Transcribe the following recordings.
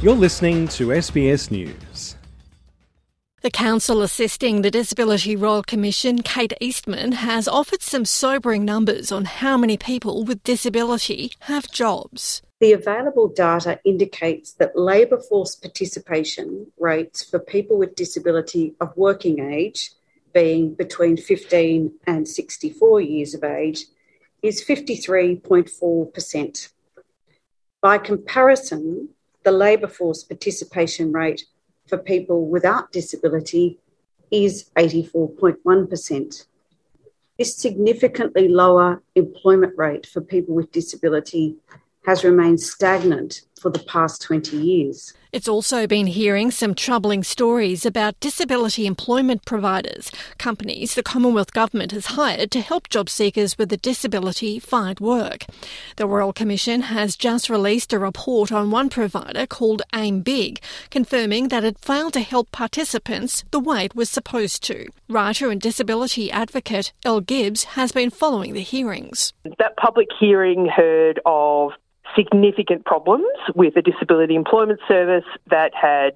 You're listening to SBS News. The counsel assisting the Disability Royal Commission, Kate Eastman, has offered some sobering numbers on how many people with disability have jobs. The available data indicates that labour force participation rates for people with disability of working age, being between 15 and 64 years of age, is 53.4%. By comparison, the labour force participation rate for people without disability is 84.1%. This significantly lower employment rate for people with disability has remained stagnant for the past 20 years. It's also been hearing some troubling stories about disability employment providers, companies the Commonwealth Government has hired to help job seekers with a disability find work. The Royal Commission has just released a report on one provider called AimBig, confirming that it failed to help participants the way it was supposed to. Writer and disability advocate El Gibbs has been following the hearings. That public hearing heard of significant problems with a disability employment service that had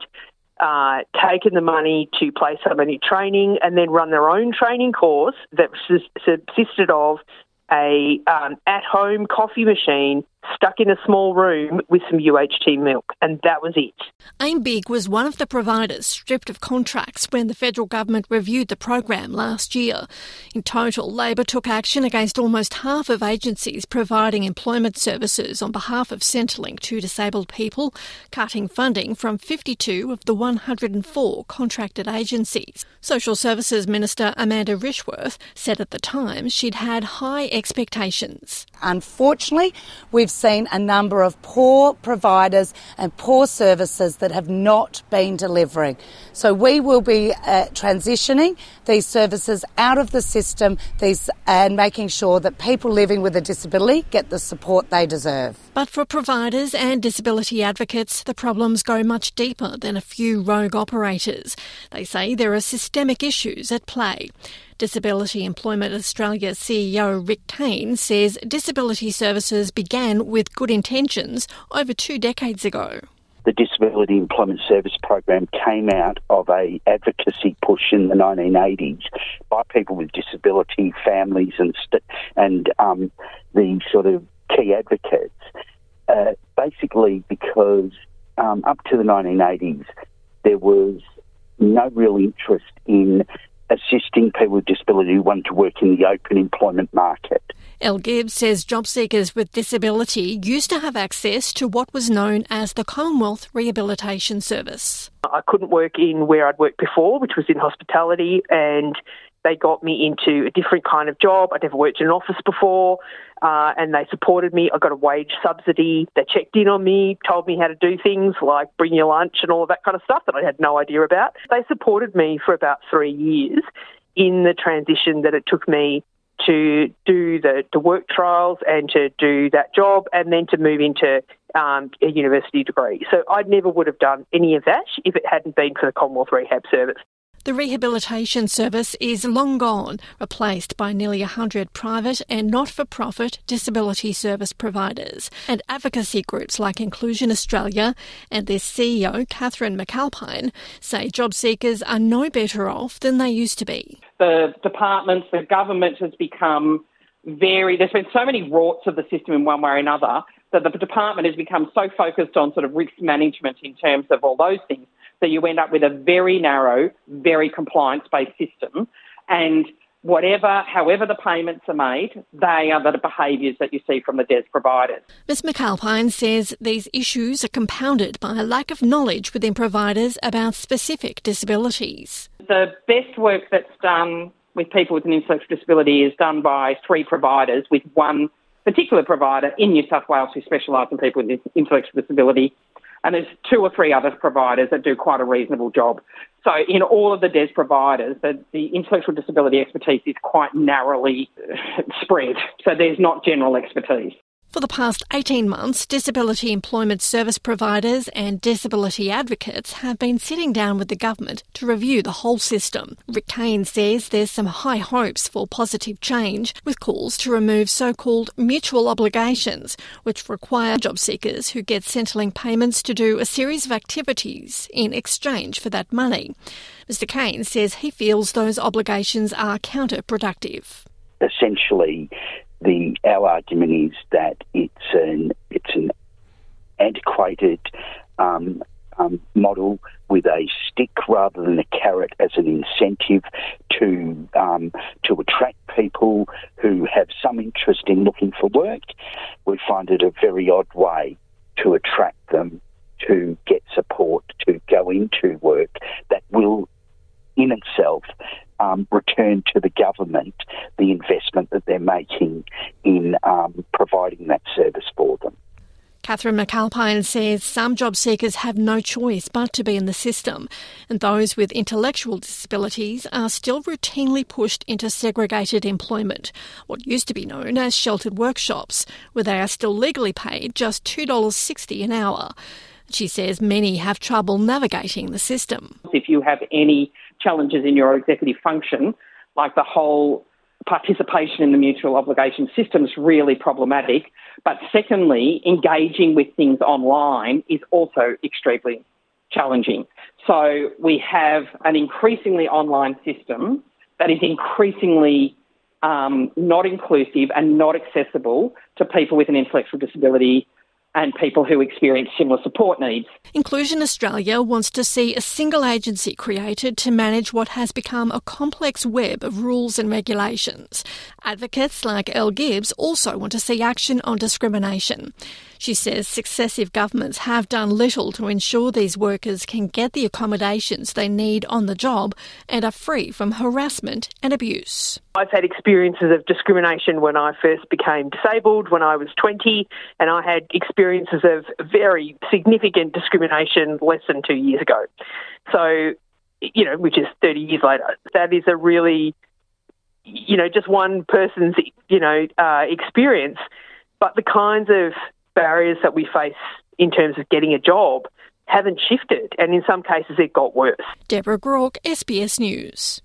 uh, taken the money to place somebody training and then run their own training course that subsisted of a um, at-home coffee machine stuck in a small room with some UHT milk, and that was it. AimBig was one of the providers stripped of contracts when the federal government reviewed the program last year. In total, Labor took action against almost half of agencies providing employment services on behalf of Centrelink to disabled people, cutting funding from 52 of the 104 contracted agencies. Social Services Minister Amanda Rishworth said at the time she'd had high expectations. Unfortunately, we've seen a number of poor providers and poor services that have not been delivering. So we will be uh, transitioning these services out of the system these, and making sure that people living with a disability get the support they deserve. But for providers and disability advocates, the problems go much deeper than a few rogue operators. They say there are systemic issues at play. Disability Employment Australia CEO Rick Kane says disability services began with good intentions over two decades ago the Disability Employment Service Program came out of a advocacy push in the 1980s by people with disability, families, and st- and um, the sort of key advocates. Uh, basically, because um, up to the 1980s, there was no real interest in assisting people with disability who wanted to work in the open employment market. El Gibbs says job seekers with disability used to have access to what was known as the Commonwealth Rehabilitation Service. I couldn't work in where I'd worked before, which was in hospitality, and they got me into a different kind of job. I'd never worked in an office before, uh, and they supported me. I got a wage subsidy. They checked in on me, told me how to do things like bring your lunch and all of that kind of stuff that I had no idea about. They supported me for about three years in the transition that it took me to do the, work trials and to do that job and then to move into um, a university degree. So I never would have done any of that if it hadn't been for the Commonwealth Rehab Service. The rehabilitation service is long gone, replaced by nearly 100 private and not for profit disability service providers. And advocacy groups like Inclusion Australia and their CEO, Catherine McAlpine, say job seekers are no better off than they used to be. The departments, the government has become very, there's been so many rorts of the system in one way or another that the department has become so focused on sort of risk management in terms of all those things that you end up with a very narrow, very compliance based system. And whatever, however the payments are made, they are the behaviours that you see from the DES providers. Ms McAlpine says these issues are compounded by a lack of knowledge within providers about specific disabilities. The best work that's done with people with an intellectual disability is done by three providers with one particular provider in New South Wales who specialise in people with intellectual disability. And there's two or three other providers that do quite a reasonable job. So in all of the DES providers, the, the intellectual disability expertise is quite narrowly uh, spread. So there's not general expertise. For the past 18 months, disability employment service providers and disability advocates have been sitting down with the government to review the whole system. Rick Kane says there's some high hopes for positive change, with calls to remove so called mutual obligations, which require job seekers who get Centrelink payments to do a series of activities in exchange for that money. Mr. Kane says he feels those obligations are counterproductive. Essentially, the our argument is that it's an it's an antiquated um, um, model with a stick rather than a carrot as an incentive to um, to attract people who have some interest in looking for work. We find it a very odd way to attract them to get support to go into work that will in itself um, return to the government the investment that they're making in um, providing that service for them. Catherine McAlpine says some job seekers have no choice but to be in the system, and those with intellectual disabilities are still routinely pushed into segregated employment, what used to be known as sheltered workshops, where they are still legally paid just $2.60 an hour. She says many have trouble navigating the system. If you have any challenges in your executive function, like the whole participation in the mutual obligation system is really problematic. But secondly, engaging with things online is also extremely challenging. So we have an increasingly online system that is increasingly um, not inclusive and not accessible to people with an intellectual disability and people who experience similar support needs. Inclusion Australia wants to see a single agency created to manage what has become a complex web of rules and regulations. Advocates like El Gibbs also want to see action on discrimination. She says successive governments have done little to ensure these workers can get the accommodations they need on the job and are free from harassment and abuse. I've had experiences of discrimination when I first became disabled when I was 20, and I had experiences of very significant discrimination less than two years ago. So, you know, which is 30 years later. That is a really, you know, just one person's, you know, uh, experience. But the kinds of barriers that we face in terms of getting a job haven't shifted, and in some cases, it got worse. Deborah Groarke, SBS News.